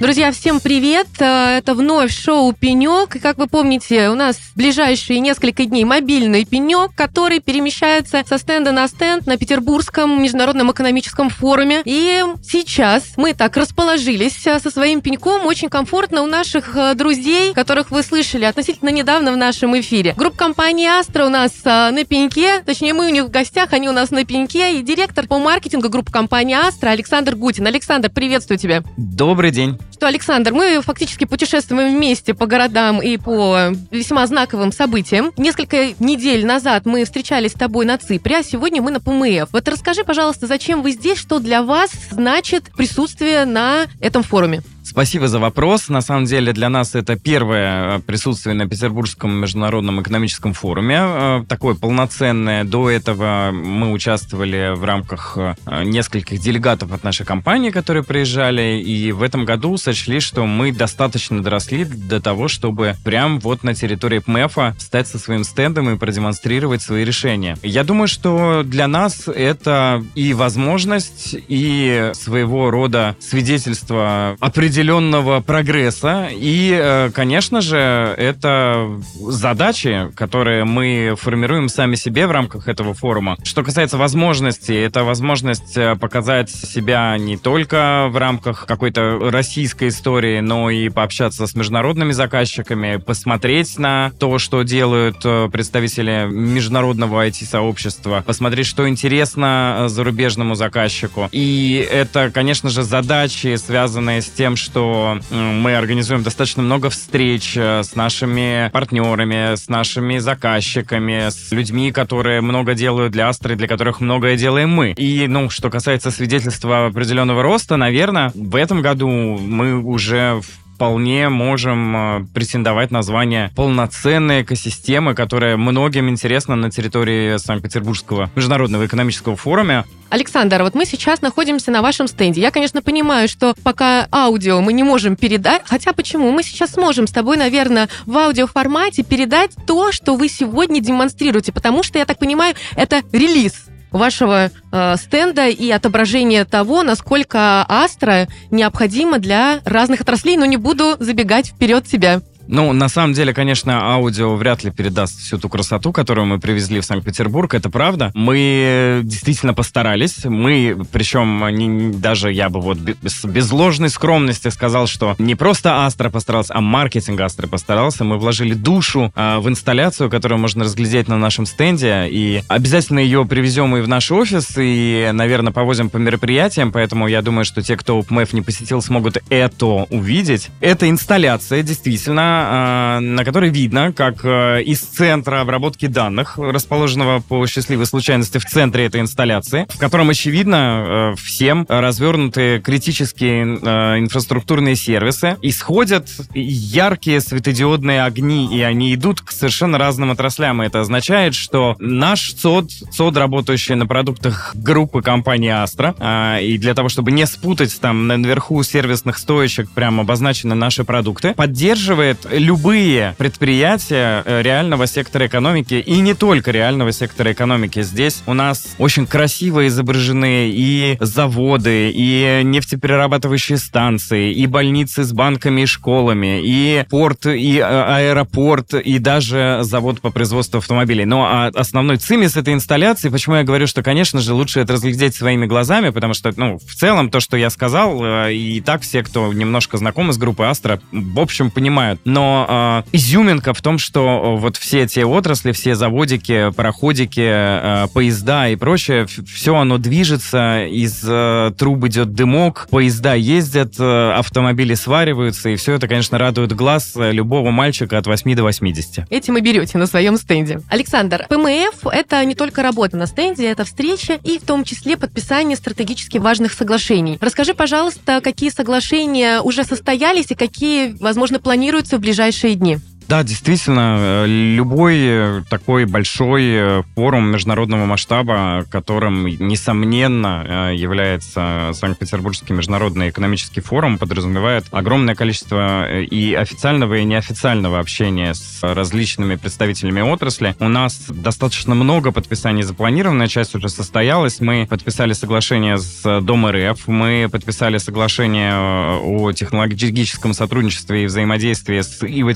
Друзья, всем привет! Э, это вновь шоу «Пенек». И, как вы помните, у нас в ближайшие несколько дней мобильный пенек, который перемещается со стенда на стенд на Петербургском международном экономическом форуме. И сейчас мы так расположились э, со своим пеньком очень комфортно у наших э, друзей, которых вы слышали относительно недавно в нашем эфире. Группа компании «Астра» у нас на пеньке, точнее, мы у них в гостях, они у нас на пеньке, и директор по маркетингу группы компании «Астра» Александр Гутин. Александр, приветствую тебя. Добрый день что, Александр, мы фактически путешествуем вместе по городам и по весьма знаковым событиям. Несколько недель назад мы встречались с тобой на Ципре, а сегодня мы на ПМФ. Вот расскажи, пожалуйста, зачем вы здесь, что для вас значит присутствие на этом форуме? Спасибо за вопрос. На самом деле для нас это первое э, присутствие на Петербургском международном экономическом форуме. Э, такое полноценное. До этого мы участвовали в рамках э, нескольких делегатов от нашей компании, которые приезжали. И в этом году сочли, что мы достаточно доросли до того, чтобы прям вот на территории ПМЭФа стать со своим стендом и продемонстрировать свои решения. Я думаю, что для нас это и возможность, и своего рода свидетельство определенного определенного прогресса. И, э, конечно же, это задачи, которые мы формируем сами себе в рамках этого форума. Что касается возможностей, это возможность э, показать себя не только в рамках какой-то российской истории, но и пообщаться с международными заказчиками, посмотреть на то, что делают э, представители международного IT-сообщества, посмотреть, что интересно зарубежному заказчику. И это, конечно же, задачи, связанные с тем, что что мы организуем достаточно много встреч э, с нашими партнерами, с нашими заказчиками, с людьми, которые много делают для Астры, для которых многое делаем мы. И, ну, что касается свидетельства определенного роста, наверное, в этом году мы уже вполне можем э, претендовать на звание полноценной экосистемы, которая многим интересна на территории Санкт-Петербургского международного экономического форума. Александр, вот мы сейчас находимся на вашем стенде. Я, конечно, понимаю, что пока аудио мы не можем передать, хотя почему? Мы сейчас сможем с тобой, наверное, в аудиоформате передать то, что вы сегодня демонстрируете, потому что, я так понимаю, это релиз вашего э, стенда и отображение того, насколько Астра необходима для разных отраслей, но не буду забегать вперед себя. Ну, на самом деле, конечно, аудио вряд ли передаст всю ту красоту, которую мы привезли в Санкт-Петербург, это правда. Мы действительно постарались. Мы, причем, не, даже я бы вот без, без ложной скромности сказал, что не просто Астра постарался, а маркетинг Астры постарался. Мы вложили душу э, в инсталляцию, которую можно разглядеть на нашем стенде, и обязательно ее привезем и в наш офис, и, наверное, повозим по мероприятиям, поэтому я думаю, что те, кто УПМЭФ не посетил, смогут это увидеть. Это инсталляция, действительно, а, на которой видно, как э, из центра обработки данных, расположенного по счастливой случайности в центре этой инсталляции, в котором, очевидно, э, всем развернуты критические э, инфраструктурные сервисы, исходят яркие светодиодные огни, и они идут к совершенно разным отраслям. И это означает, что наш ЦОД, ЦОД, работающий на продуктах группы компании Astra, и для того, чтобы не спутать там наверху сервисных стоечек прям обозначены наши продукты, поддерживает любые предприятия э, реального сектора экономики и не только реального сектора экономики. Здесь у нас очень красиво изображены и заводы, и нефтеперерабатывающие станции, и больницы с банками и школами, и порт, и э, аэропорт, и даже завод по производству автомобилей. Но а основной цимис этой инсталляции, почему я говорю, что, конечно же, лучше это разглядеть своими глазами, потому что, ну, в целом, то, что я сказал, э, и так все, кто немножко знакомы с группой Астра, в общем, понимают. Но но э, изюминка в том, что вот все эти отрасли, все заводики, пароходики, э, поезда и прочее, все оно движется, из э, труб идет дымок, поезда ездят, э, автомобили свариваются, и все это, конечно, радует глаз любого мальчика от 8 до 80. Этим и берете на своем стенде. Александр, ПМФ — это не только работа на стенде, это встреча и в том числе подписание стратегически важных соглашений. Расскажи, пожалуйста, какие соглашения уже состоялись и какие, возможно, планируются в ближайшие дни? Да, действительно, любой такой большой форум международного масштаба, которым, несомненно, является Санкт-Петербургский международный экономический форум, подразумевает огромное количество и официального, и неофициального общения с различными представителями отрасли. У нас достаточно много подписаний запланировано, часть уже состоялась. Мы подписали соглашение с Дом РФ, мы подписали соглашение э, о технологическом сотрудничестве и взаимодействии с Ива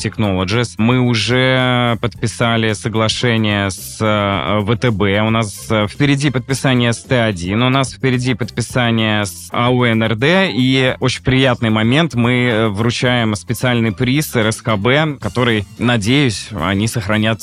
Technologies. Мы уже подписали соглашение с э, ВТБ. У нас э, впереди подписание с Т1, у нас впереди подписание с АУНРД. И очень приятный момент, мы вручаем специальный приз РСХБ, который, надеюсь, они сохранят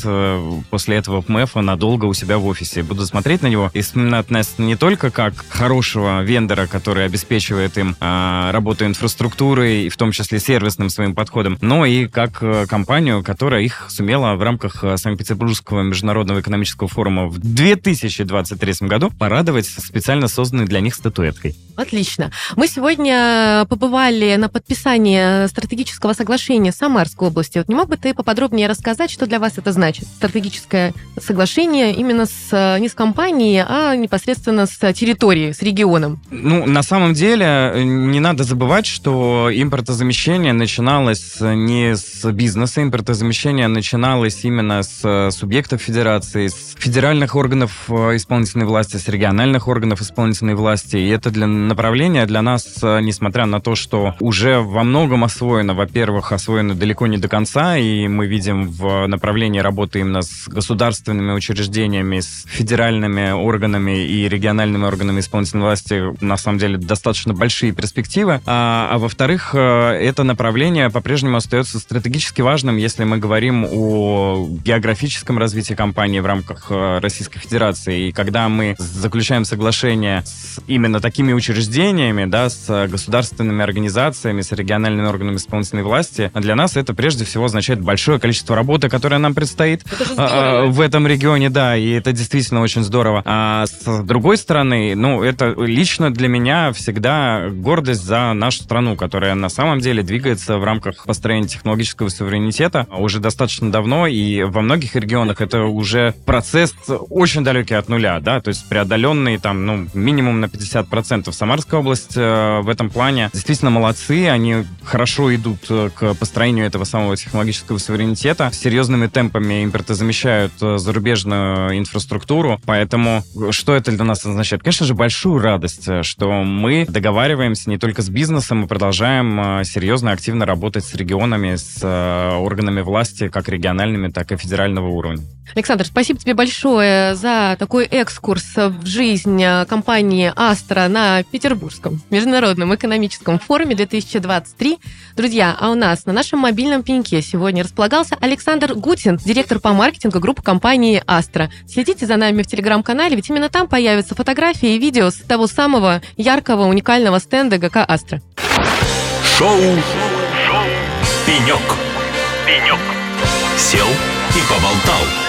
после этого ПМЭФа надолго у себя в офисе. Буду смотреть на него и вспоминать нас не только как хорошего вендора, который обеспечивает им а, работу инфраструктуры, и в том числе сервисным своим подходом, но и как а, компанию, которая их сумела в рамках а, Санкт-Петербургского международного экономического форума в 2023 году порадовать специально созданной для них статуэткой. Отлично. Мы сегодня побывали на подписании стратегического соглашения Самарской области. Вот не мог бы ты поподробнее рассказать, что для вас это значит? Стратегическое соглашение именно с, не с компанией, а непосредственно с территорией, с регионом. Ну, на самом деле, не надо забывать, что импортозамещение начиналось не с бизнеса, импортозамещение начиналось именно с субъектов федерации, с федеральных органов э, исполнительной власти, с региональных органов исполнительной власти. И это для направление для нас, э, несмотря на то, что уже во многом освоено, во-первых, освоено далеко не до конца, и мы видим в направлении работы именно с государственными учреждениями, с федеральными органами и региональными органами исполнительной власти, на самом деле, достаточно большие перспективы. А, а во-вторых, э, это направление по-прежнему остается стратегически важным, если мы говорим о географическом развитии компании в рамках э, Российской Федерации. И когда мы заключаем соглашение с именно такими учреждениями, да, с государственными организациями, с региональными органами исполнительной власти. Для нас это прежде всего означает большое количество работы, которое нам предстоит а, в этом регионе, да, и это действительно очень здорово. А с другой стороны, ну, это лично для меня всегда гордость за нашу страну, которая на самом деле двигается в рамках построения технологического суверенитета уже достаточно давно, и во многих регионах это уже процесс очень далекий от нуля, да, то есть преодоленный там, ну, минимум на 50%. Самарская область э, в этом плане действительно молодцы, они хорошо идут э, к построению этого самого технологического суверенитета, серьезными темпами импортозамещают э, зарубежную инфраструктуру, поэтому что это для нас означает? Конечно же, большую радость, что мы договариваемся не только с бизнесом, мы продолжаем серьезно, активно работать с регионами, с органами власти, как региональными, так и федерального уровня. Александр, спасибо тебе большое за такой экскурс в жизнь компании «Астра» на Петербургском международном экономическом форуме 2023. Друзья, а у нас на нашем мобильном пеньке сегодня располагался Александр Гутин, директор по маркетингу группы компании «Астра». Следите за нами в телеграм-канале, ведь именно там появятся фотографии и видео с того самого яркого, уникального стенда ГК «Астра». Шоу, Шоу. «Пенек». «Пенек». Сел и поболтал.